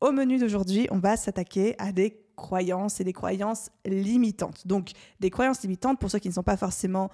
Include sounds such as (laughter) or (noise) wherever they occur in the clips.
Au menu d'aujourd'hui, on va s'attaquer à des croyances et des croyances limitantes. Donc, des croyances limitantes, pour ceux qui ne sont pas forcément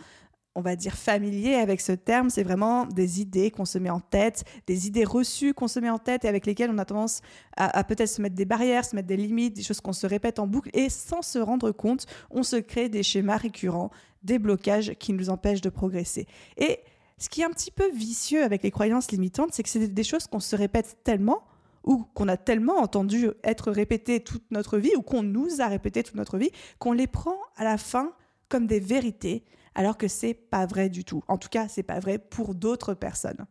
on va dire familiers avec ce terme, c'est vraiment des idées qu'on se met en tête, des idées reçues qu'on se met en tête et avec lesquelles on a tendance à, peut-être se mettre des barrières, se mettre des limites, des choses qu'on se répète en boucle et sans se rendre compte, on se crée des schémas récurrents, des blocages qui nous empêchent de progresser. Et ce qui est un petit peu vicieux avec les croyances limitantes, c'est que c'est des choses qu'on se répète tellement ou qu'on a tellement entendu être répétées toute notre vie, ou qu'on nous a répété toute notre vie, qu'on les prend à la fin comme des vérités, alors que c'est pas vrai du tout. En tout cas, c'est pas vrai pour d'autres personnes.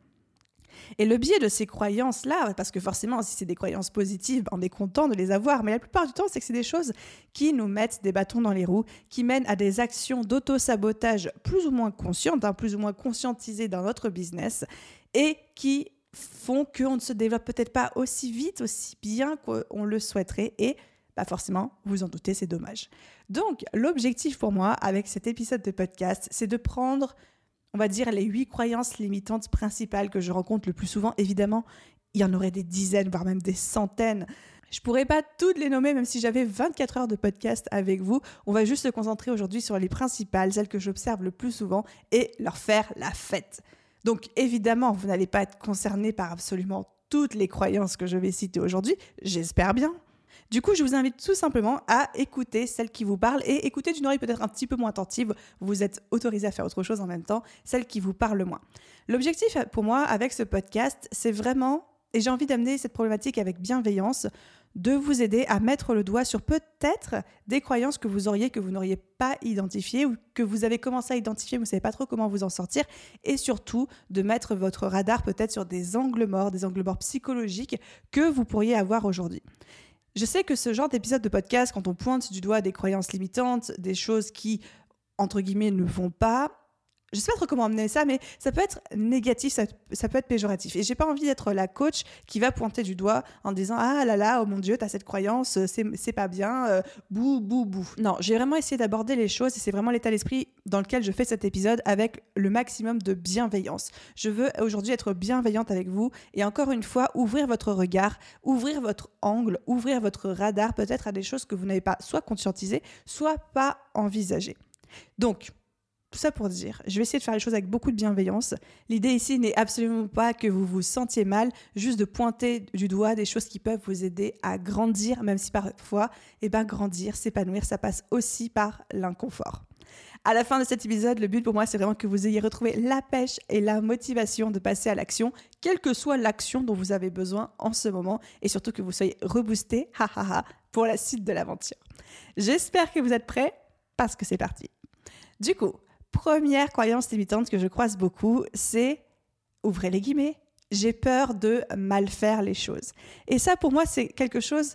Et le biais de ces croyances-là, parce que forcément, si c'est des croyances positives, on est content de les avoir, mais la plupart du temps, c'est que c'est des choses qui nous mettent des bâtons dans les roues, qui mènent à des actions d'auto-sabotage plus ou moins conscientes, hein, plus ou moins conscientisées dans notre business, et qui font qu'on ne se développe peut-être pas aussi vite, aussi bien qu'on le souhaiterait. Et bah forcément, vous en doutez, c'est dommage. Donc, l'objectif pour moi avec cet épisode de podcast, c'est de prendre, on va dire, les huit croyances limitantes principales que je rencontre le plus souvent. Évidemment, il y en aurait des dizaines, voire même des centaines. Je pourrais pas toutes les nommer, même si j'avais 24 heures de podcast avec vous. On va juste se concentrer aujourd'hui sur les principales, celles que j'observe le plus souvent, et leur faire la fête. Donc évidemment, vous n'allez pas être concerné par absolument toutes les croyances que je vais citer aujourd'hui, j'espère bien. Du coup, je vous invite tout simplement à écouter celles qui vous parlent et écouter d'une oreille peut-être un petit peu moins attentive. Vous êtes autorisé à faire autre chose en même temps, celles qui vous parlent le moins. L'objectif pour moi avec ce podcast, c'est vraiment, et j'ai envie d'amener cette problématique avec bienveillance, de vous aider à mettre le doigt sur peut-être des croyances que vous auriez, que vous n'auriez pas identifiées ou que vous avez commencé à identifier, vous ne savez pas trop comment vous en sortir, et surtout de mettre votre radar peut-être sur des angles morts, des angles morts psychologiques que vous pourriez avoir aujourd'hui. Je sais que ce genre d'épisode de podcast, quand on pointe du doigt des croyances limitantes, des choses qui, entre guillemets, ne vont pas, je sais pas trop comment amener ça, mais ça peut être négatif, ça, peut être péjoratif. Et j'ai pas envie d'être la coach qui va pointer du doigt en disant ah là là, oh mon dieu, t'as cette croyance, c'est pas bien, euh, bou bou bou. Non, j'ai vraiment essayé d'aborder les choses et c'est vraiment l'état d'esprit dans lequel je fais cet épisode avec le maximum de bienveillance. Je veux aujourd'hui être bienveillante avec vous et encore une fois ouvrir votre regard, ouvrir votre angle, ouvrir votre radar peut-être à des choses que vous n'avez pas soit conscientisées, soit pas envisagées. Donc, tout ça pour dire, je vais essayer de faire les choses avec beaucoup de bienveillance. L'idée ici n'est absolument pas que vous vous sentiez mal, juste de pointer du doigt des choses qui peuvent vous aider à grandir, même si parfois, eh ben, grandir, s'épanouir, ça passe aussi par l'inconfort. À la fin de cet épisode, le but pour moi, c'est vraiment que vous ayez retrouvé la pêche et la motivation de passer à l'action, quelle que soit l'action dont vous avez besoin en ce moment, et surtout que vous soyez reboosté, (laughs) pour la suite de l'aventure. J'espère que vous êtes prêts, parce que c'est parti. Du coup, première croyance limitante que je croise beaucoup, c'est ouvrez les guillemets. J'ai peur de mal faire les choses. Et ça, pour moi, c'est quelque chose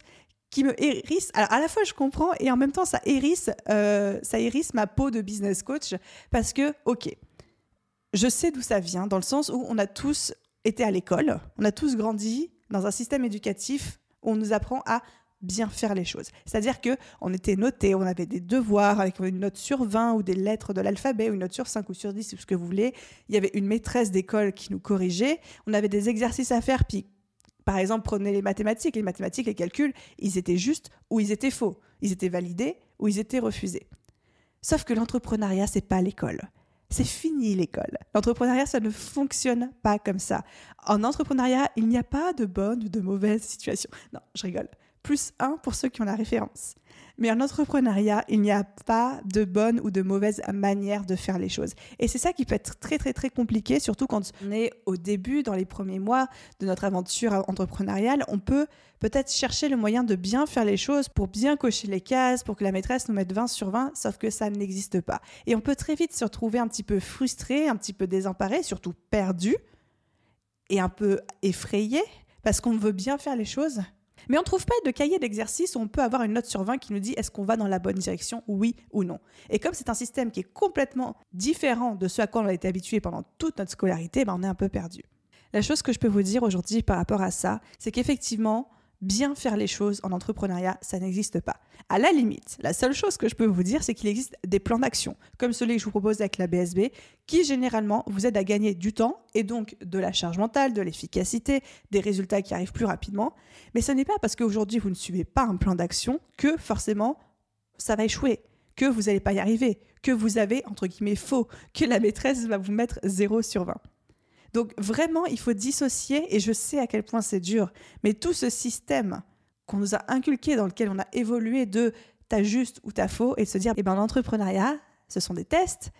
qui me hérisse. Alors, à la fois, je comprends et en même temps, ça hérisse, euh, ça hérisse ma peau de business coach parce que, OK, je sais d'où ça vient, dans le sens où on a tous été à l'école, on a tous grandi dans un système éducatif où on nous apprend à bien faire les choses. C'est-à-dire que on était noté, on avait des devoirs avec une note sur 20 ou des lettres de l'alphabet, ou une note sur 5 ou sur 10, ou ce que vous voulez. Il y avait une maîtresse d'école qui nous corrigeait. On avait des exercices à faire, puis par exemple, prenez les mathématiques. Les mathématiques, les calculs, ils étaient justes ou ils étaient faux. Ils étaient validés ou ils étaient refusés. Sauf que l'entrepreneuriat, c'est pas l'école. C'est fini l'école. L'entrepreneuriat, ça ne fonctionne pas comme ça. En entrepreneuriat, il n'y a pas de bonne ou de mauvaise situation. Non, je rigole plus 1 pour ceux qui ont la référence. Mais en entrepreneuriat, il n'y a pas de bonne ou de mauvaise manière de faire les choses. Et c'est ça qui peut être très très très compliqué, surtout quand on est au début, dans les premiers mois de notre aventure entrepreneuriale. On peut peut-être chercher le moyen de bien faire les choses pour bien cocher les cases, pour que la maîtresse nous mette 20 sur 20, sauf que ça n'existe pas. Et on peut très vite se retrouver un petit peu frustré, un petit peu désemparé, surtout perdu et un peu effrayé, parce qu'on veut bien faire les choses Mais on ne trouve pas de cahier d'exercice où on peut avoir une note sur 20 qui nous dit est-ce qu'on va dans la bonne direction, oui ou non. Et comme c'est un système qui est complètement différent de ce à quoi on a été habitué pendant toute notre scolarité, ben on est un peu perdu. La chose que je peux vous dire aujourd'hui par rapport à ça, c'est qu'effectivement, bien faire les choses en entrepreneuriat, ça n'existe pas. À la limite, la seule chose que je peux vous dire, c'est qu'il existe des plans d'action, comme celui que je vous propose avec la BSB, qui généralement vous aident à gagner du temps et donc de la charge mentale, de l'efficacité, des résultats qui arrivent plus rapidement. Mais ce n'est pas parce qu'aujourd'hui vous ne suivez pas un plan d'action que forcément ça va échouer, que vous n'allez pas y arriver, que vous avez, entre guillemets, faux, que la maîtresse va vous mettre 0 sur 20. Donc vraiment, il faut dissocier, et je sais à quel point c'est dur, mais tout ce système qu'on nous a inculqué, dans lequel on a évolué de t'as juste ou t'as faux, et de se dire, eh ben l'entrepreneuriat, ce sont des tests,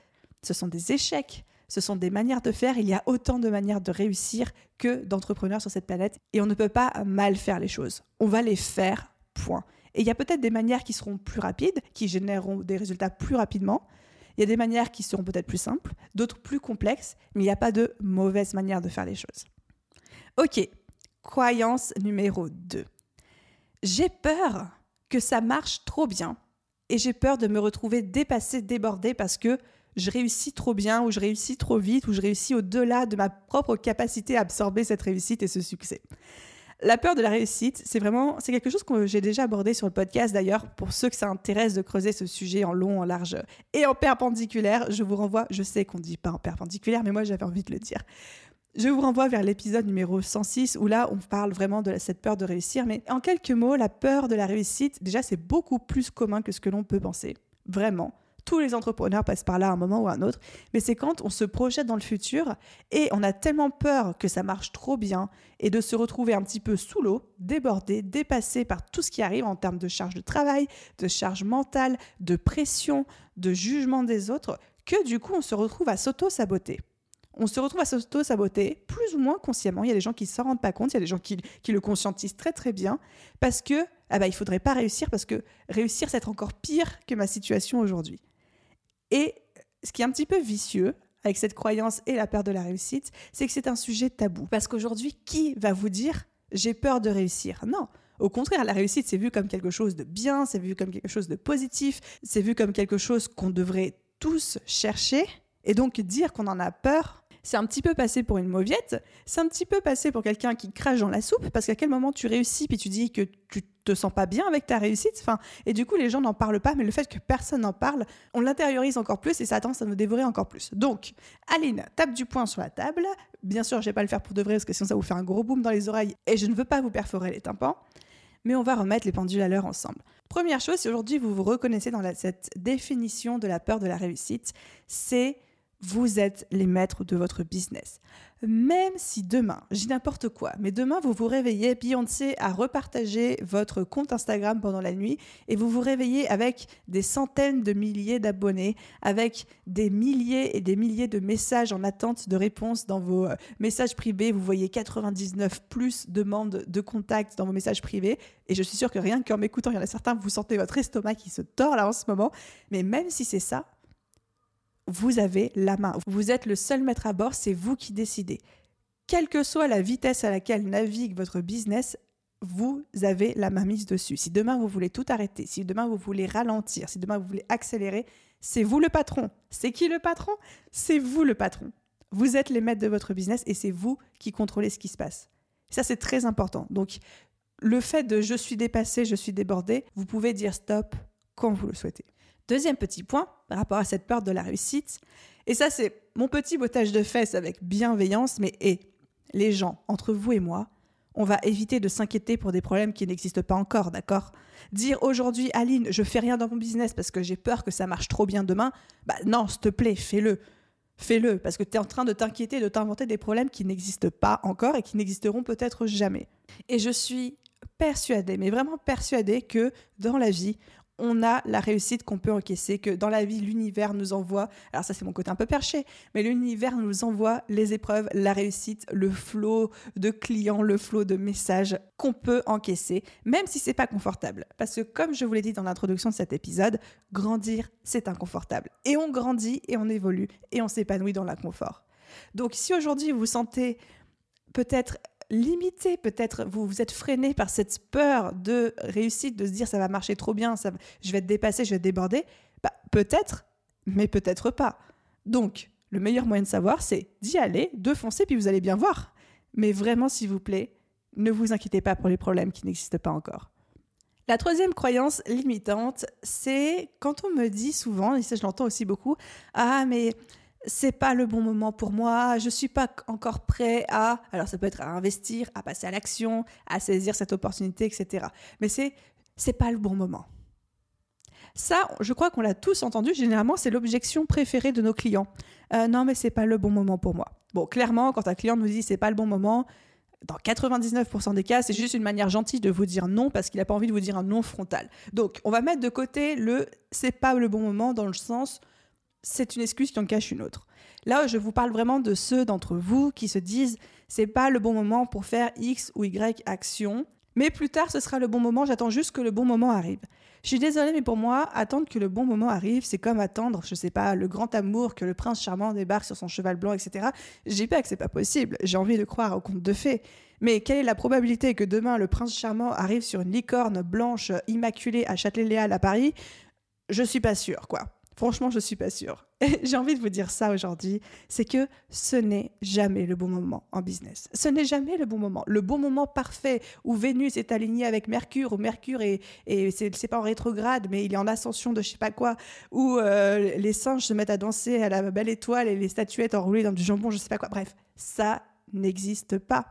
ce sont des échecs, ce sont des manières de faire. Il y a autant de manières de réussir que d'entrepreneurs sur cette planète, et on ne peut pas mal faire les choses. On va les faire, point. Et il y a peut-être des manières qui seront plus rapides, qui généreront des résultats plus rapidement, il y a des manières qui seront peut-être plus simples, d'autres plus complexes, mais il n'y a pas de mauvaise manière de faire les choses. Ok, croyance numéro 2. J'ai peur que ça marche trop bien et j'ai peur de me retrouver dépassée, débordée parce que je réussis trop bien ou je réussis trop vite ou je réussis au-delà de ma propre capacité à absorber cette réussite et ce succès. La peur de la réussite, c'est vraiment, c'est quelque chose que j'ai déjà abordé sur le podcast d'ailleurs. Pour ceux que ça intéresse de creuser ce sujet en long, en large et en perpendiculaire, je vous renvoie, je sais qu'on ne dit pas en perpendiculaire, mais moi j'avais envie de le dire. Je vous renvoie vers l'épisode numéro 106 où là on parle vraiment de cette peur de réussir. Mais en quelques mots, la peur de la réussite, déjà c'est beaucoup plus commun que ce que l'on peut penser. Vraiment tous les entrepreneurs passent par là à un moment ou à un autre, mais c'est quand on se projette dans le futur et on a tellement peur que ça marche trop bien et de se retrouver un petit peu sous l'eau, débordé, dépassé par tout ce qui arrive en termes de charge de travail, de charge mentale, de pression, de jugement des autres, que du coup on se retrouve à s'auto-saboter on se retrouve à s'auto-saboter, plus ou moins consciemment. Il y a des gens qui ne s'en rendent pas compte, il y a des gens qui, le conscientisent très très bien, parce que ah bah, il faudrait pas réussir, parce que réussir, c'est être encore pire que ma situation aujourd'hui. Et ce qui est un petit peu vicieux avec cette croyance et la peur de la réussite, c'est que c'est un sujet tabou. Parce qu'aujourd'hui, qui va vous dire j'ai peur de réussir? Non. Au contraire, la réussite, c'est vu comme quelque chose de bien, c'est vu comme quelque chose de positif, c'est vu comme quelque chose qu'on devrait tous chercher. Et donc dire qu'on en a peur, c'est un petit peu passé pour une mauviette, c'est un petit peu passé pour quelqu'un qui crache dans la soupe, parce qu'à quel moment tu réussis, puis tu dis que tu te sens pas bien avec ta réussite, enfin, et du coup les gens n'en parlent pas, mais le fait que personne n'en parle, on l'intériorise encore plus et ça a tendance à nous dévorer encore plus. Donc, Aline, tape du poing sur la table, bien sûr je vais pas le faire pour de vrai, parce que sinon ça vous faire un gros boom dans les oreilles, et je ne veux pas vous perforer les tympans, mais on va remettre les pendules à l'heure ensemble. Première chose, si aujourd'hui vous vous reconnaissez dans cette définition de la peur de la réussite, c'est vous êtes les maîtres de votre business. Même si demain, j'ai n'importe quoi, mais demain vous vous réveillez, Beyoncé a repartagé votre compte Instagram pendant la nuit et vous vous réveillez avec des centaines de milliers d'abonnés, avec des milliers et des milliers de messages en attente de réponse dans vos euh, messages privés. Vous voyez 99 plus demandes de contact dans vos messages privés et je suis sûre que rien qu'en m'écoutant, il y en a certains, vous sentez votre estomac qui se tord là en ce moment. Mais même si c'est ça, vous avez la main. Vous êtes le seul maître à bord, c'est vous qui décidez. Quelle que soit la vitesse à laquelle navigue votre business, vous avez la main mise dessus. Si demain vous voulez tout arrêter, si demain vous voulez ralentir, si demain vous voulez accélérer, c'est vous le patron. C'est qui le patron? C'est vous le patron. Vous êtes les maîtres de votre business et c'est vous qui contrôlez ce qui se passe. Ça, c'est très important. Donc, le fait de je suis dépassé, je suis débordé, vous pouvez dire stop quand vous le souhaitez. Deuxième petit point par rapport à cette peur de la réussite, et ça c'est mon petit bottage de fesses avec bienveillance, mais et les gens, entre vous et moi, on va éviter de s'inquiéter pour des problèmes qui n'existent pas encore, d'accord? Dire aujourd'hui, Aline, je fais rien dans mon business parce que j'ai peur que ça marche trop bien demain, bah non, s'il te plaît, fais-le. Fais-le, parce que tu es en train de t'inquiéter, de t'inventer des problèmes qui n'existent pas encore et qui n'existeront peut-être jamais. Et je suis persuadée, mais vraiment persuadée que dans la vie, on a la réussite qu'on peut encaisser, que dans la vie, l'univers nous envoie, alors ça c'est mon côté un peu perché, mais l'univers nous envoie les épreuves, la réussite, le flot de clients, le flot de messages qu'on peut encaisser, même si c'est pas confortable. Parce que comme je vous l'ai dit dans l'introduction de cet épisode, grandir, c'est inconfortable. Et on grandit et on évolue et on s'épanouit dans l'inconfort. Donc si aujourd'hui vous sentez peut-être limité, peut-être vous vous êtes freiné par cette peur de réussite, de se dire ça va marcher trop bien, ça, je vais être dépassé, je vais être débordé. Bah, peut-être, mais peut-être pas. Donc, le meilleur moyen de savoir, c'est d'y aller, de foncer, puis vous allez bien voir. Mais vraiment, s'il vous plaît, ne vous inquiétez pas pour les problèmes qui n'existent pas encore. La troisième croyance limitante, c'est quand on me dit souvent, et ça je l'entends aussi beaucoup, ah mais c'est pas le bon moment pour moi, je suis pas encore prêt à, alors ça peut être à investir, à passer à l'action, à saisir cette opportunité, etc. Mais c'est c'est pas le bon moment. Ça, je crois qu'on l'a tous entendu. Généralement, c'est l'objection préférée de nos clients. Euh, non, mais c'est pas le bon moment pour moi. Bon, clairement, quand un client nous dit c'est pas le bon moment, dans 99% des cas, c'est juste une manière gentille de vous dire non parce qu'il n'a pas envie de vous dire un non frontal. Donc, on va mettre de côté le c'est pas le bon moment dans le sens c'est une excuse qui en cache une autre. Là, je vous parle vraiment de ceux d'entre vous qui se disent c'est pas le bon moment pour faire X ou Y action, mais plus tard ce sera le bon moment, j'attends juste que le bon moment arrive. Je suis désolée, mais pour moi, attendre que le bon moment arrive, c'est comme attendre, je sais pas, le grand amour, que le prince charmant débarque sur son cheval blanc, etc. J'ai pas que c'est pas possible. J'ai envie de croire au conte de fées. Mais quelle est la probabilité que demain le prince charmant arrive sur une licorne blanche immaculée à Châtelet-Léal à Paris? Je suis pas sûre, quoi. Franchement, je suis pas sûre. (laughs) J'ai envie de vous dire ça aujourd'hui, c'est que ce n'est jamais le bon moment en business. Ce n'est jamais le bon moment. Le bon moment parfait où Vénus est alignée avec Mercure, où Mercure est, et c'est pas en rétrograde, mais il est en ascension de je sais pas quoi, où euh, les singes se mettent à danser à la belle étoile et les statuettes enroulées dans du jambon, je sais pas quoi. Bref, ça n'existe pas.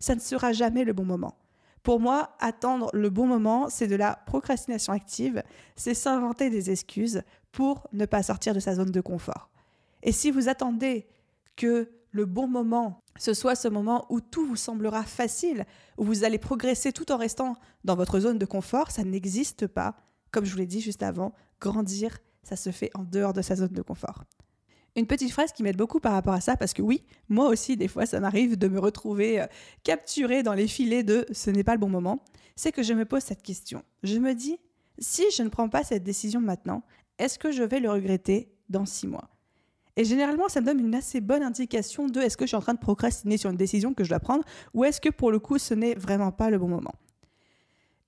Ça ne sera jamais le bon moment. Pour moi, attendre le bon moment, c'est de la procrastination active, c'est s'inventer des excuses pour ne pas sortir de sa zone de confort. Et si vous attendez que le bon moment, ce soit ce moment où tout vous semblera facile, où vous allez progresser tout en restant dans votre zone de confort, ça n'existe pas. Comme je vous l'ai dit juste avant, grandir, ça se fait en dehors de sa zone de confort. Une petite phrase qui m'aide beaucoup par rapport à ça, parce que oui, moi aussi, des fois, ça m'arrive de me retrouver euh, capturée dans les filets de ce n'est pas le bon moment, c'est que je me pose cette question. Je me dis, si je ne prends pas cette décision maintenant, est-ce que je vais le regretter dans six mois? Et généralement, ça me donne une assez bonne indication de est-ce que je suis en train de procrastiner sur une décision que je dois prendre, ou est-ce que pour le coup, ce n'est vraiment pas le bon moment?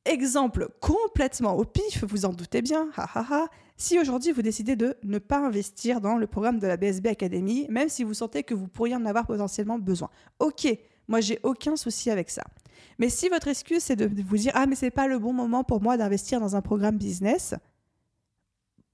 Exemple complètement au pif, vous en doutez bien, ha, si aujourd'hui vous décidez de ne pas investir dans le programme de la BSB Academy, même si vous sentez que vous pourriez en avoir potentiellement besoin. Ok, moi j'ai aucun souci avec ça. Mais si votre excuse c'est de vous dire ah mais c'est pas le bon moment pour moi d'investir dans un programme business,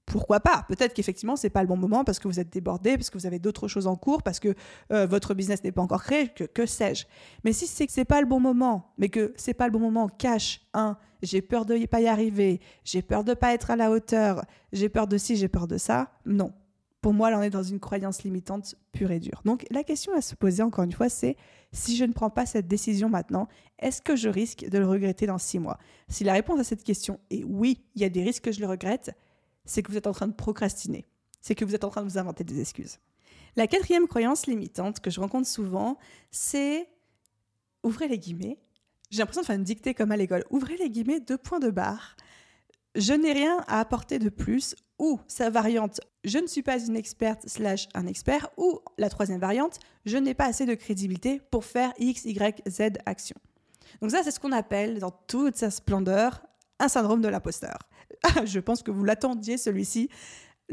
pourquoi pas? Peut-être qu'effectivement, c'est pas le bon moment parce que vous êtes débordé, parce que vous avez d'autres choses en cours, parce que euh, votre business n'est pas encore créé, que, que sais-je. Mais si c'est que c'est pas le bon moment, mais que c'est pas le bon moment, cache un, j'ai peur de pas y arriver, j'ai peur de pas être à la hauteur, j'ai peur de ci, j'ai peur de ça. Non. Pour moi, là, on est dans une croyance limitante pure et dure. Donc, la question à se poser, encore une fois, c'est si je ne prends pas cette décision maintenant, est-ce que je risque de le regretter dans six mois? Si la réponse à cette question est oui, il y a des risques que je le regrette, c'est que vous êtes en train de procrastiner. C'est que vous êtes en train de vous inventer des excuses. La quatrième croyance limitante que je rencontre souvent, c'est ouvrez les guillemets. J'ai l'impression de faire une dictée comme à l'école. Ouvrez les guillemets, deux points de barre. Je n'ai rien à apporter de plus. Ou sa variante, je ne suis pas une experte slash un expert. Ou la troisième variante, je n'ai pas assez de crédibilité pour faire X, Y, Z action. Donc ça, c'est ce qu'on appelle, dans toute sa splendeur, un syndrome de l'imposteur. (laughs) je pense que vous l'attendiez celui-ci.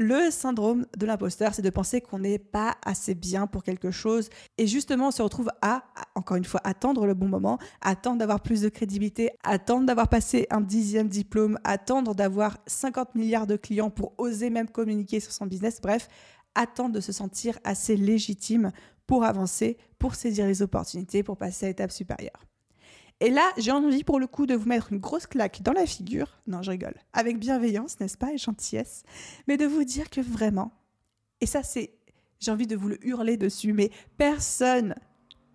Le syndrome de l'imposteur, c'est de penser qu'on n'est pas assez bien pour quelque chose. Et justement, on se retrouve à, encore une fois, attendre le bon moment, attendre d'avoir plus de crédibilité, attendre d'avoir passé un dixième diplôme, attendre d'avoir 50 milliards de clients pour oser même communiquer sur son business. Bref, attendre de se sentir assez légitime pour avancer, pour saisir les opportunités, pour passer à l'étape supérieure. Et là, j'ai envie pour le coup de vous mettre une grosse claque dans la figure. Non, je rigole. Avec bienveillance, n'est-ce pas, et gentillesse. Mais de vous dire que vraiment, et ça c'est, j'ai envie de vous le hurler dessus, mais personne,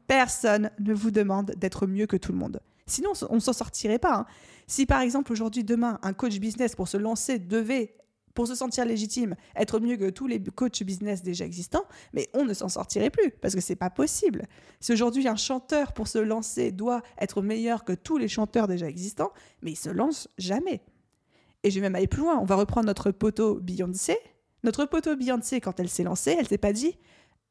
personne ne vous demande d'être mieux que tout le monde. Sinon, on ne s'en sortirait pas. Hein. Si par exemple aujourd'hui, demain, un coach business pour se lancer devait pour se sentir légitime, être mieux que tous les coachs business déjà existants, mais on ne s'en sortirait plus parce que c'est pas possible. Si aujourd'hui un chanteur pour se lancer doit être meilleur que tous les chanteurs déjà existants, mais il se lance jamais. Et je vais même aller plus loin. On va reprendre notre poteau Beyoncé. Notre poteau Beyoncé, quand elle s'est lancée, elle s'est pas dit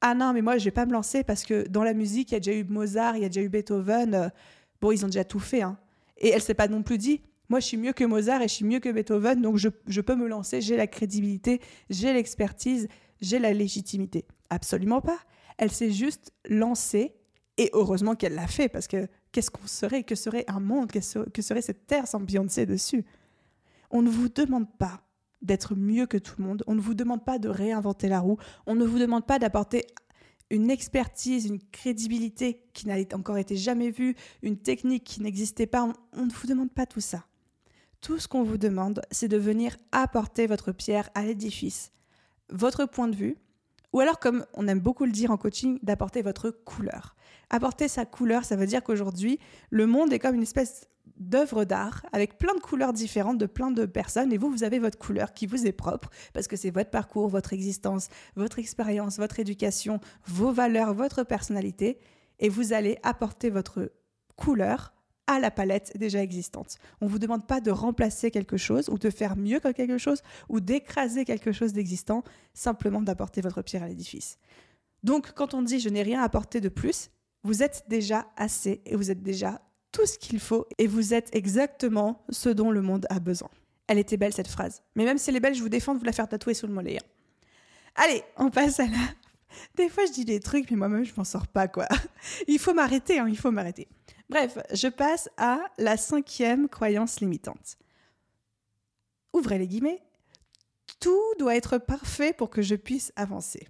ah non, mais moi, je vais pas me lancer parce que dans la musique, il y a déjà eu Mozart, il y a déjà eu Beethoven. Bon, ils ont déjà tout fait. Hein. Et elle s'est pas non plus dit, moi, je suis mieux que Mozart et je suis mieux que Beethoven, donc je, peux me lancer, j'ai la crédibilité, j'ai l'expertise, j'ai la légitimité. Absolument pas. Elle s'est juste lancée et heureusement qu'elle l'a fait parce que qu'est-ce qu'on serait Que serait un monde Que serait cette terre sans Beyoncé dessus? On ne vous demande pas d'être mieux que tout le monde. On ne vous demande pas de réinventer la roue. On ne vous demande pas d'apporter une expertise, une crédibilité qui n'a encore été jamais vue, une technique qui n'existait pas. On, ne vous demande pas tout ça. Tout ce qu'on vous demande, c'est de venir apporter votre pierre à l'édifice, votre point de vue, ou alors comme on aime beaucoup le dire en coaching, d'apporter votre couleur. Apporter sa couleur, ça veut dire qu'aujourd'hui, le monde est comme une espèce d'œuvres d'art avec plein de couleurs différentes de plein de personnes et vous, vous avez votre couleur qui vous est propre parce que c'est votre parcours, votre existence, votre expérience, votre éducation, vos valeurs, votre personnalité et vous allez apporter votre couleur à la palette déjà existante. On ne vous demande pas de remplacer quelque chose ou de faire mieux que quelque chose ou d'écraser quelque chose d'existant, simplement d'apporter votre pierre à l'édifice. Donc quand on dit je n'ai rien à apporter de plus, vous êtes déjà assez et vous êtes déjà tout ce qu'il faut et vous êtes exactement ce dont le monde a besoin. Elle était belle cette phrase. Mais même si elle est belle, je vous défends de vous la faire tatouer sous le mollet. Hein. Allez, on passe à la... Des fois, je dis des trucs, mais moi-même, je m'en sors pas, quoi. (laughs) Il faut m'arrêter, hein, il faut m'arrêter. Bref, je passe à la cinquième croyance limitante. Ouvrez les guillemets. Tout doit être parfait pour que je puisse avancer.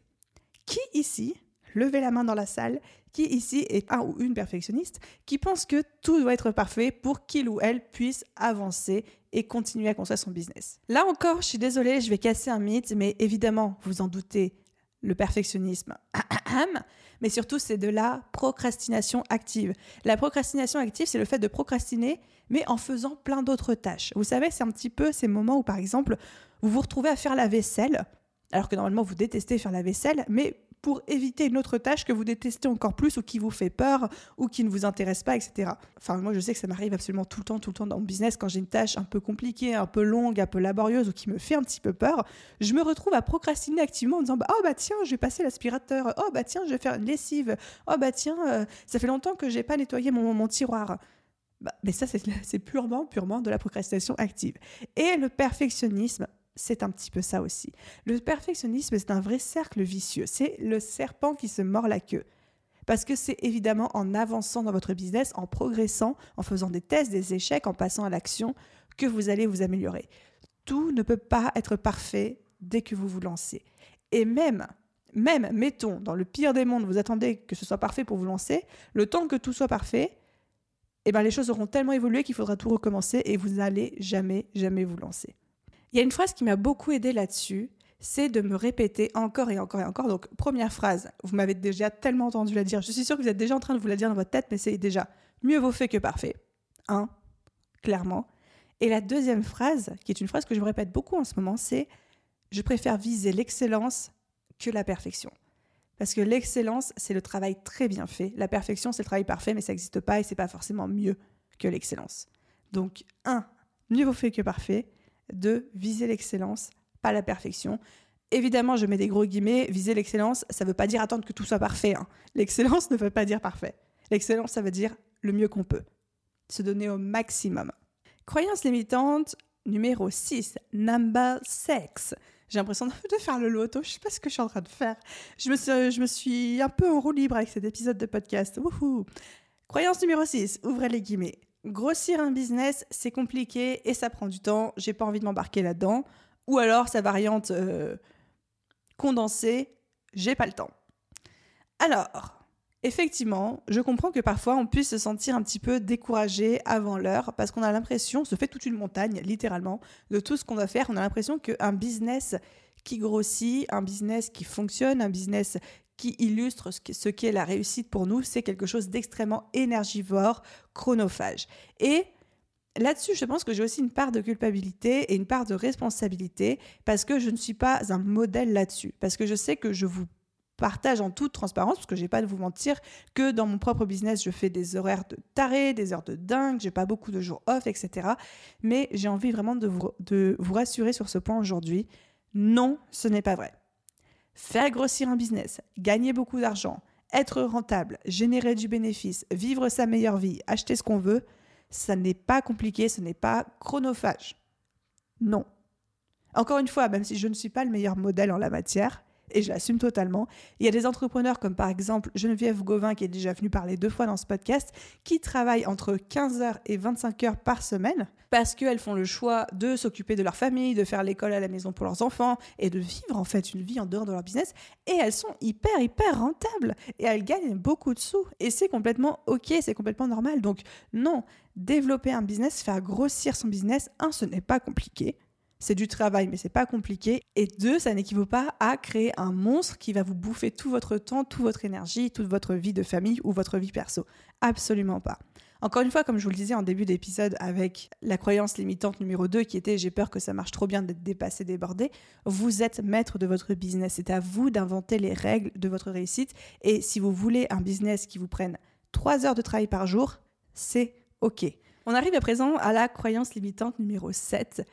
Qui ici levez la main dans la salle, qui ici est un ou une perfectionniste, qui pense que tout doit être parfait pour qu'il ou elle puisse avancer et continuer à construire son business? Là encore, je suis désolée, je vais casser un mythe, mais évidemment, vous en doutez, le perfectionnisme, (clears throat) mais surtout c'est de la procrastination active. La procrastination active, c'est le fait de procrastiner, mais en faisant plein d'autres tâches. Vous savez, c'est un petit peu ces moments où, par exemple, vous vous retrouvez à faire la vaisselle, alors que normalement vous détestez faire la vaisselle, mais pour éviter une autre tâche que vous détestez encore plus ou qui vous fait peur ou qui ne vous intéresse pas, etc. Enfin, moi, je sais que ça m'arrive absolument tout le temps, tout le temps dans mon business quand j'ai une tâche un peu compliquée, un peu longue, un peu laborieuse ou qui me fait un petit peu peur. Je me retrouve à procrastiner activement en disant bah, Oh, bah tiens, je vais passer l'aspirateur. Oh, bah tiens, je vais faire une lessive. Oh, bah tiens, euh, ça fait longtemps que j'ai pas nettoyé mon, mon tiroir. Bah, mais ça, c'est purement, purement de la procrastination active. Et le perfectionnisme, c'est un petit peu ça aussi. Le perfectionnisme, c'est un vrai cercle vicieux. C'est le serpent qui se mord la queue. Parce que c'est évidemment en avançant dans votre business, en progressant, en faisant des tests, des échecs, en passant à l'action, que vous allez vous améliorer. Tout ne peut pas être parfait dès que vous vous lancez. Et même, même, mettons, dans le pire des mondes, vous attendez que ce soit parfait pour vous lancer, le temps que tout soit parfait, eh ben les choses auront tellement évolué qu'il faudra tout recommencer et vous n'allez jamais, jamais vous lancer. Il y a une phrase qui m'a beaucoup aidé là-dessus, c'est de me répéter encore et encore et encore. Donc, première phrase, vous m'avez déjà tellement entendu la dire. Je suis sûre que vous êtes déjà en train de vous la dire dans votre tête, mais c'est déjà mieux vaut fait que parfait. Un, clairement. Et la deuxième phrase, qui est une phrase que je me répète beaucoup en ce moment, c'est je préfère viser l'excellence que la perfection. Parce que l'excellence, c'est le travail très bien fait. La perfection, c'est le travail parfait, mais ça n'existe pas et c'est pas forcément mieux que l'excellence. Donc, un, mieux vaut fait que parfait de viser l'excellence, pas la perfection. Évidemment, je mets des gros guillemets, viser l'excellence, ça ne veut pas dire attendre que tout soit parfait. Hein. L'excellence (laughs) ne veut pas dire parfait. L'excellence, ça veut dire le mieux qu'on peut. Se donner au maximum. Croyance limitante numéro 6, number 6. J'ai l'impression (laughs) de faire le loto, je sais pas ce que je suis en train de faire. Je me suis, je me suis un peu en roue libre avec cet épisode de podcast. Croyance numéro 6, ouvrez les guillemets. Grossir un business, c'est compliqué et ça prend du temps. J'ai pas envie de m'embarquer là-dedans. Ou alors sa variante euh, condensée, j'ai pas le temps. Alors, effectivement, je comprends que parfois on puisse se sentir un petit peu découragé avant l'heure parce qu'on a l'impression, on se fait toute une montagne, littéralement, de tout ce qu'on doit faire. On a l'impression qu'un business qui grossit, un business qui fonctionne, un business qui illustre ce qu'est la réussite pour nous, c'est quelque chose d'extrêmement énergivore, chronophage. Et Là-dessus, je pense que j'ai aussi une part de culpabilité et une part de responsabilité parce que je ne suis pas un modèle là-dessus. Parce que je sais que je vous partage en toute transparence, parce que je n'ai pas de vous mentir, que dans mon propre business, je fais des horaires de taré, des heures de dingue, j'ai pas beaucoup de jours off, etc. Mais j'ai envie vraiment de vous, de vous rassurer sur ce point aujourd'hui. Non, ce n'est pas vrai. Faire grossir un business, gagner beaucoup d'argent, être rentable, générer du bénéfice, vivre sa meilleure vie, acheter ce qu'on veut, ça n'est pas compliqué, ce n'est pas chronophage. Non. Encore une fois, même si je ne suis pas le meilleur modèle en la matière, et je l'assume totalement. Il y a des entrepreneurs comme par exemple Geneviève Gauvin qui est déjà venue parler deux fois dans ce podcast, qui travaillent entre 15 heures et 25 heures par semaine parce qu'elles font le choix de s'occuper de leur famille, de faire l'école à la maison pour leurs enfants et de vivre en fait une vie en dehors de leur business. Et elles sont hyper, hyper rentables et elles gagnent beaucoup de sous. Et c'est complètement OK, c'est complètement normal. Donc non, développer un business, faire grossir son business, un, ce n'est pas compliqué c'est du travail, mais c'est pas compliqué. Et deux, ça n'équivaut pas à créer un monstre qui va vous bouffer tout votre temps, toute votre énergie, toute votre vie de famille ou votre vie perso. Absolument pas. Encore une fois, comme je vous le disais en début d'épisode avec la croyance limitante numéro 2 qui était j'ai peur que ça marche trop bien d'être dépassé, débordé, vous êtes maître de votre business. C'est à vous d'inventer les règles de votre réussite. Et si vous voulez un business qui vous prenne 3 heures de travail par jour, c'est OK. On arrive à présent à la croyance limitante numéro 7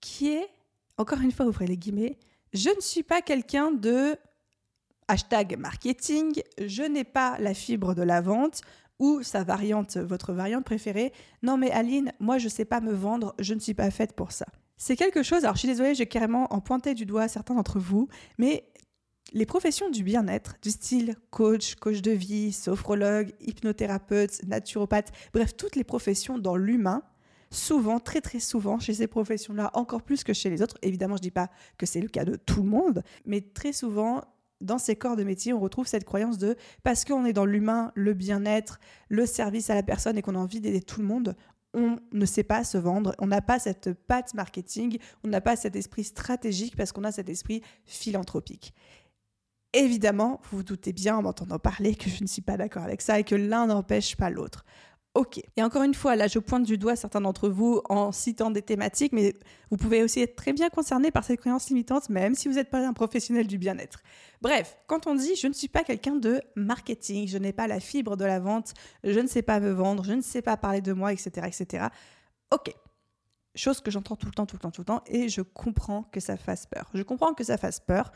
qui est, encore une fois, ouvrez les guillemets, je ne suis pas quelqu'un de hashtag marketing, je n'ai pas la fibre de la vente ou sa variante, votre variante préférée. Non mais Aline, moi je ne sais pas me vendre, je ne suis pas faite pour ça. C'est quelque chose, alors je suis désolée, j'ai carrément en pointé du doigt certains d'entre vous, mais les professions du bien-être, du style coach, coach de vie, sophrologue, hypnothérapeute, naturopathe, bref, toutes les professions dans l'humain, souvent, très très souvent, chez ces professions-là, encore plus que chez les autres, évidemment je ne dis pas que c'est le cas de tout le monde, mais très souvent, dans ces corps de métier, on retrouve cette croyance de parce qu'on est dans l'humain, le bien-être, le service à la personne et qu'on a envie d'aider tout le monde, on ne sait pas se vendre, on n'a pas cette patte marketing, on n'a pas cet esprit stratégique parce qu'on a cet esprit philanthropique. Évidemment, vous vous doutez bien en m'entendant parler que je ne suis pas d'accord avec ça et que l'un n'empêche pas l'autre. Ok. Et encore une fois, là, je pointe du doigt certains d'entre vous en citant des thématiques, mais vous pouvez aussi être très bien concerné par cette croyance limitante, même si vous n'êtes pas un professionnel du bien-être. Bref, quand on dit je ne suis pas quelqu'un de marketing, je n'ai pas la fibre de la vente, je ne sais pas me vendre, je ne sais pas parler de moi, etc., etc. Ok. Chose que j'entends tout le temps, tout le temps, tout le temps, et je comprends que ça fasse peur. Je comprends que ça fasse peur.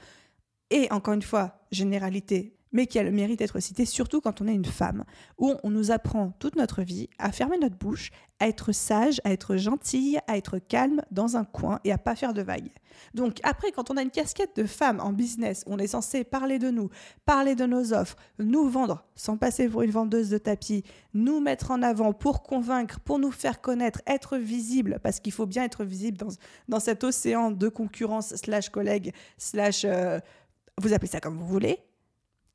Et encore une fois, généralité, mais qui a le mérite d'être cité, surtout quand on est une femme, où on nous apprend toute notre vie à fermer notre bouche, à être sage, à être gentille, à être calme dans un coin et à pas faire de vagues. Donc après, quand on a une casquette de femme en business, on est censé parler de nous, parler de nos offres, nous vendre sans passer pour une vendeuse de tapis, nous mettre en avant pour convaincre, pour nous faire connaître, être visible, parce qu'il faut bien être visible dans, dans cet océan de concurrence slash collègue slash... Euh, vous appelez ça comme vous voulez,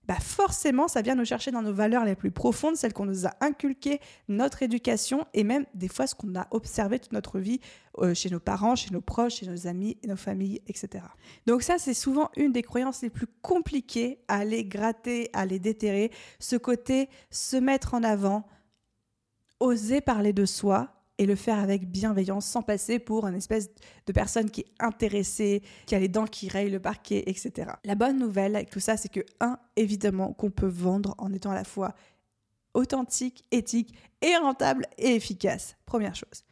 bah forcément, ça vient nous chercher dans nos valeurs les plus profondes, celles qu'on nous a inculquées, notre éducation et même des fois ce qu'on a observé toute notre vie euh, chez nos parents, chez nos proches, chez nos amis, nos familles, etc. Donc ça, c'est souvent une des croyances les plus compliquées à aller gratter, à aller déterrer, ce côté se mettre en avant, oser parler de soi, et le faire avec bienveillance sans passer pour une espèce de personne qui est intéressée, qui a les dents qui rayent le parquet, etc. La bonne nouvelle avec tout ça, c'est que, un, évidemment, qu'on peut vendre en étant à la fois authentique, éthique et rentable et efficace. Première chose.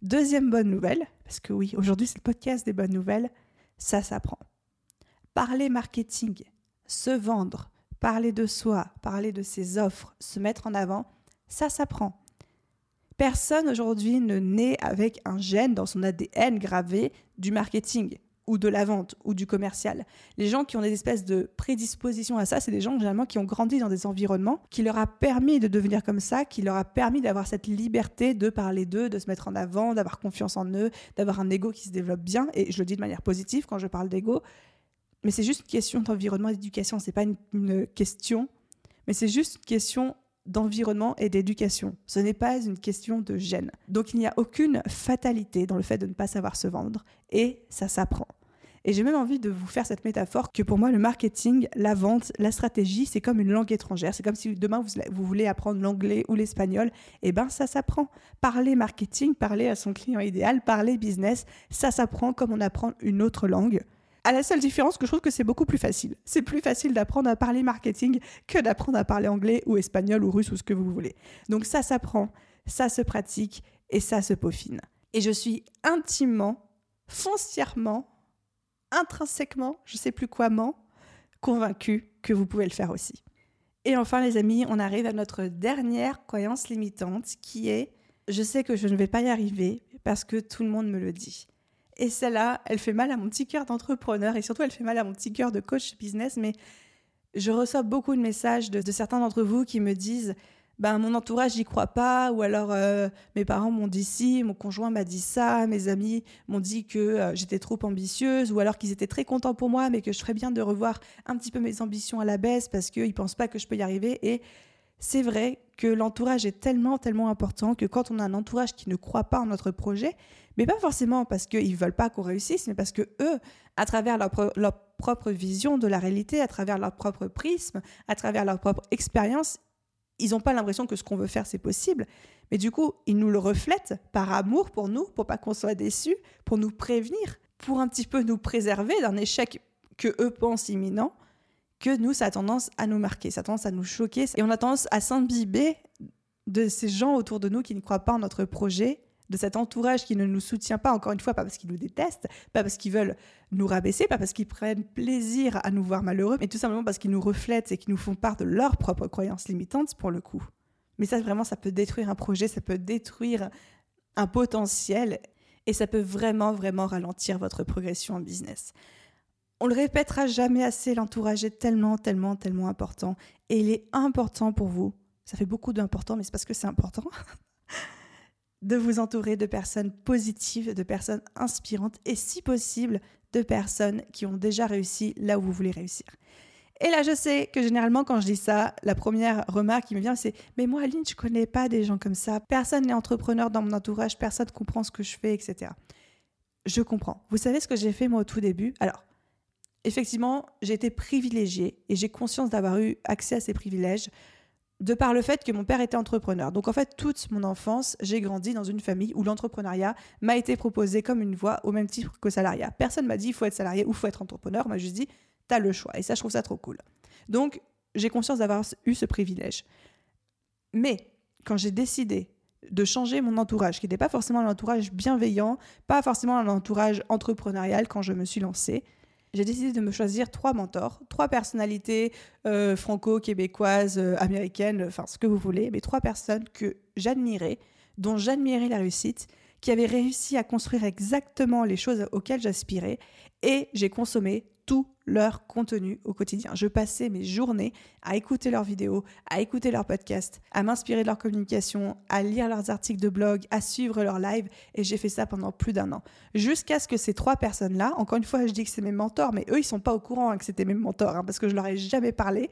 Deuxième bonne nouvelle, parce que oui, aujourd'hui c'est le podcast des bonnes nouvelles, ça s'apprend. Parler marketing, se vendre, parler de soi, parler de ses offres, se mettre en avant, ça s'apprend. Personne aujourd'hui ne naît avec un gène dans son ADN gravé du marketing ou de la vente ou du commercial. Les gens qui ont des espèces de prédispositions à ça, c'est des gens généralement qui ont grandi dans des environnements qui leur a permis de devenir comme ça, qui leur a permis d'avoir cette liberté de parler d'eux, de se mettre en avant, d'avoir confiance en eux, d'avoir un ego qui se développe bien. Et je le dis de manière positive quand je parle d'ego, mais c'est juste une question d'environnement et d'éducation. C'est pas une, une question, mais c'est juste une question d'environnement et d'éducation. Ce n'est pas une question de gêne. Donc il n'y a aucune fatalité dans le fait de ne pas savoir se vendre et ça s'apprend. Et j'ai même envie de vous faire cette métaphore que pour moi, le marketing, la vente, la stratégie, c'est comme une langue étrangère. C'est comme si demain, vous, voulez apprendre l'anglais ou l'espagnol. Eh ben, ça s'apprend. Parler marketing, parler à son client idéal, parler business, ça s'apprend comme on apprend une autre langue à la seule différence que je trouve que c'est beaucoup plus facile. C'est plus facile d'apprendre à parler marketing que d'apprendre à parler anglais ou espagnol ou russe ou ce que vous voulez. Donc ça s'apprend, ça se pratique et ça se peaufine. Et je suis intimement, foncièrement, intrinsèquement, je sais plus quoi, convaincu que vous pouvez le faire aussi. Et enfin, les amis, on arrive à notre dernière croyance limitante qui est je sais que je ne vais pas y arriver parce que tout le monde me le dit. Et celle-là, elle fait mal à mon petit cœur d'entrepreneur et surtout elle fait mal à mon petit cœur de coach business. Mais je reçois beaucoup de messages de, certains d'entre vous qui me disent ben, mon entourage n'y croit pas, ou alors euh, mes parents m'ont dit ci, mon conjoint m'a dit ça, mes amis m'ont dit que euh, j'étais trop ambitieuse, ou alors qu'ils étaient très contents pour moi, mais que je ferais bien de revoir un petit peu mes ambitions à la baisse parce qu'ils ne pensent pas que je peux y arriver. Et c'est vrai que l'entourage est tellement, tellement important que quand on a un entourage qui ne croit pas en notre projet, mais pas forcément parce qu'ils ne veulent pas qu'on réussisse, mais parce que eux, à travers leur, leur propre vision de la réalité, à travers leur propre prisme, à travers leur propre expérience, ils n'ont pas l'impression que ce qu'on veut faire, c'est possible. Mais du coup, ils nous le reflètent par amour pour nous, pour pas qu'on soit déçus, pour nous prévenir, pour un petit peu nous préserver d'un échec que eux pensent imminent, que nous, ça a tendance à nous marquer, ça a tendance à nous choquer. Et on a tendance à s'imbiber de ces gens autour de nous qui ne croient pas en notre projet de cet entourage qui ne nous soutient pas, encore une fois, pas parce qu'ils nous détestent, pas parce qu'ils veulent nous rabaisser, pas parce qu'ils prennent plaisir à nous voir malheureux, mais tout simplement parce qu'ils nous reflètent et qu'ils nous font part de leurs propres croyances limitantes pour le coup. Mais ça, vraiment, ça peut détruire un projet, ça peut détruire un potentiel et ça peut vraiment, vraiment ralentir votre progression en business. On le répétera jamais assez, l'entourage est tellement, tellement, tellement important et il est important pour vous. Ça fait beaucoup d'important, mais c'est parce que c'est important. (laughs) de vous entourer de personnes positives, de personnes inspirantes et si possible de personnes qui ont déjà réussi là où vous voulez réussir. Et là, je sais que généralement, quand je dis ça, la première remarque qui me vient, c'est Mais moi, Aline, je connais pas des gens comme ça. Personne n'est entrepreneur dans mon entourage, personne ne comprend ce que je fais, etc. Je comprends. Vous savez ce que j'ai fait moi au tout début? Alors, effectivement, j'ai été privilégiée et j'ai conscience d'avoir eu accès à ces privilèges de par le fait que mon père était entrepreneur. Donc en fait, toute mon enfance, j'ai grandi dans une famille où l'entrepreneuriat m'a été proposé comme une voie au même titre que salariat. Personne m'a dit il faut être salarié ou il faut être entrepreneur. On m'a juste dit t'as le choix. Et ça, je trouve ça trop cool. Donc j'ai conscience d'avoir eu ce privilège. Mais quand j'ai décidé de changer mon entourage, qui n'était pas forcément un entourage bienveillant, pas forcément un entourage entrepreneurial quand je me suis lancée, j'ai décidé de me choisir trois mentors, trois personnalités euh, franco-québécoises, euh, américaines, enfin ce que vous voulez, mais trois personnes que j'admirais, dont j'admirais la réussite, qui avaient réussi à construire exactement les choses auxquelles j'aspirais, et j'ai consommé tout leur contenu au quotidien. Je passais mes journées à écouter leurs vidéos, à écouter leurs podcasts, à m'inspirer de leur communication, à lire leurs articles de blog, à suivre leurs lives et j'ai fait ça pendant plus d'un an. Jusqu'à ce que ces trois personnes-là, encore une fois, je dis que c'est mes mentors, mais eux, ils sont pas au courant hein, que c'était mes mentors hein, parce que je leur ai jamais parlé.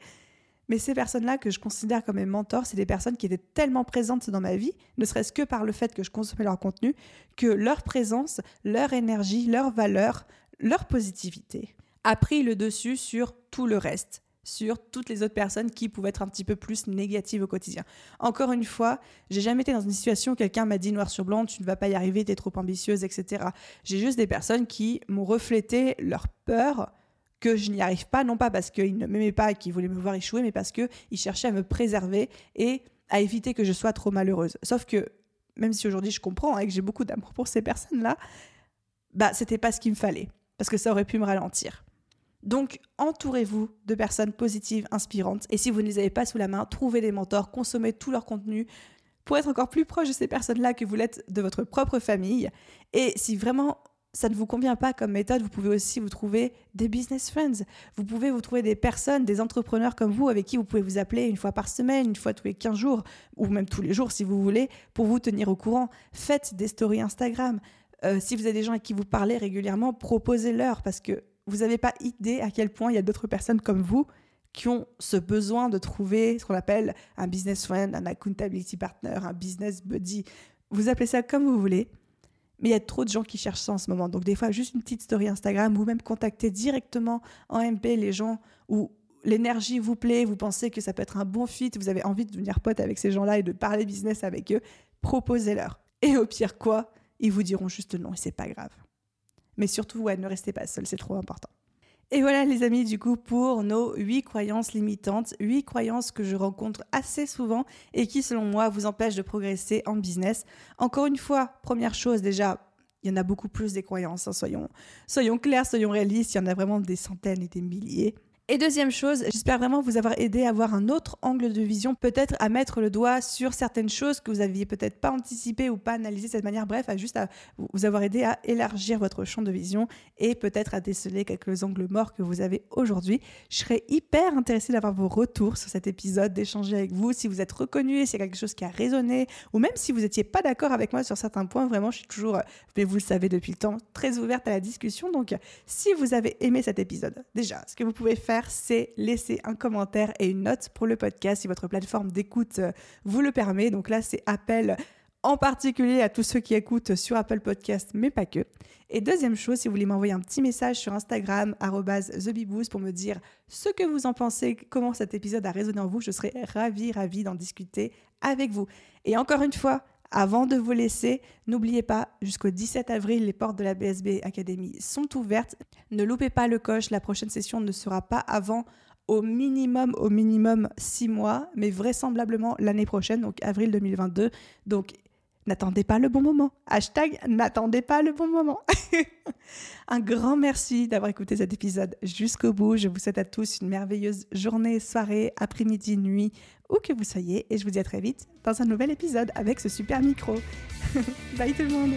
Mais ces personnes-là que je considère comme mes mentors, c'est des personnes qui étaient tellement présentes dans ma vie, ne serait-ce que par le fait que je consommais leur contenu, que leur présence, leur énergie, leur valeur, leur positivité a pris le dessus sur tout le reste, sur toutes les autres personnes qui pouvaient être un petit peu plus négatives au quotidien. Encore une fois, j'ai jamais été dans une situation où quelqu'un m'a dit noir sur blanc, tu ne vas pas y arriver, tu es trop ambitieuse, etc. J'ai juste des personnes qui m'ont reflété leur peur que je n'y arrive pas, non pas parce qu'ils ne m'aimaient pas et qu'ils voulaient me voir échouer, mais parce qu'ils cherchaient à me préserver et à éviter que je sois trop malheureuse. Sauf que, même si aujourd'hui je comprends et que j'ai beaucoup d'amour pour ces personnes-là, bah c'était pas ce qu'il me fallait, parce que ça aurait pu me ralentir. Donc, entourez-vous de personnes positives, inspirantes. Et si vous ne les avez pas sous la main, trouvez des mentors, consommez tout leur contenu pour être encore plus proche de ces personnes-là que vous l'êtes de votre propre famille. Et si vraiment ça ne vous convient pas comme méthode, vous pouvez aussi vous trouver des business friends. Vous pouvez vous trouver des personnes, des entrepreneurs comme vous, avec qui vous pouvez vous appeler une fois par semaine, une fois tous les 15 jours, ou même tous les jours si vous voulez, pour vous tenir au courant. Faites des stories Instagram. Euh, si vous avez des gens avec qui vous parlez régulièrement, proposez-leur parce que vous n'avez pas idée à quel point il y a d'autres personnes comme vous qui ont ce besoin de trouver ce qu'on appelle un business friend, un accountability partner, un business buddy. Vous appelez ça comme vous voulez, mais il y a trop de gens qui cherchent ça en ce moment. Donc des fois, juste une petite story Instagram ou même contacter directement en MP les gens où l'énergie vous plaît, vous pensez que ça peut être un bon fit, vous avez envie de devenir pote avec ces gens-là et de parler business avec eux, proposez-leur. Et au pire quoi, ils vous diront juste non et c'est pas grave. Mais surtout, ouais, ne restez pas seul, c'est trop important. Et voilà les amis, du coup, pour nos huit croyances limitantes, huit croyances que je rencontre assez souvent et qui, selon moi, vous empêchent de progresser en business. Encore une fois, première chose déjà, il y en a beaucoup plus des croyances, hein, soyons, soyons clairs, soyons réalistes, il y en a vraiment des centaines et des milliers. Et deuxième chose, j'espère vraiment vous avoir aidé à avoir un autre angle de vision, peut-être à mettre le doigt sur certaines choses que vous aviez peut-être pas anticipées ou pas analysées de cette manière, bref, à juste à vous avoir aidé à élargir votre champ de vision et peut-être à déceler quelques angles morts que vous avez aujourd'hui. Je serais hyper intéressée d'avoir vos retours sur cet épisode, d'échanger avec vous, si vous êtes reconnu, s'il y a quelque chose qui a résonné, ou même si vous n'étiez pas d'accord avec moi sur certains points, vraiment, je suis toujours, mais vous le savez depuis le temps, très ouverte à la discussion. Donc, si vous avez aimé cet épisode, déjà, ce que vous pouvez faire, c'est laisser un commentaire et une note pour le podcast si votre plateforme d'écoute euh, vous le permet. Donc là, c'est appel en particulier à tous ceux qui écoutent sur Apple Podcast, mais pas que. Et deuxième chose, si vous voulez m'envoyer un petit message sur Instagram, TheBeBoost, pour me dire ce que vous en pensez, comment cet épisode a résonné en vous, je serais ravie, ravie d'en discuter avec vous. Et encore une fois, avant de vous laisser, n'oubliez pas, jusqu'au 17 avril, les portes de la BSB Academy sont ouvertes. Ne loupez pas le coche, la prochaine session ne sera pas avant au minimum, au minimum six mois, mais vraisemblablement l'année prochaine, donc avril 2022. Donc n'attendez pas le bon moment. Hashtag n'attendez pas le bon moment. (laughs) Un grand merci d'avoir écouté cet épisode jusqu'au bout. Je vous souhaite à tous une merveilleuse journée, soirée, après-midi, nuit où que vous soyez et je vous dis à très vite dans un nouvel épisode avec ce super micro. (laughs) Bye tout le monde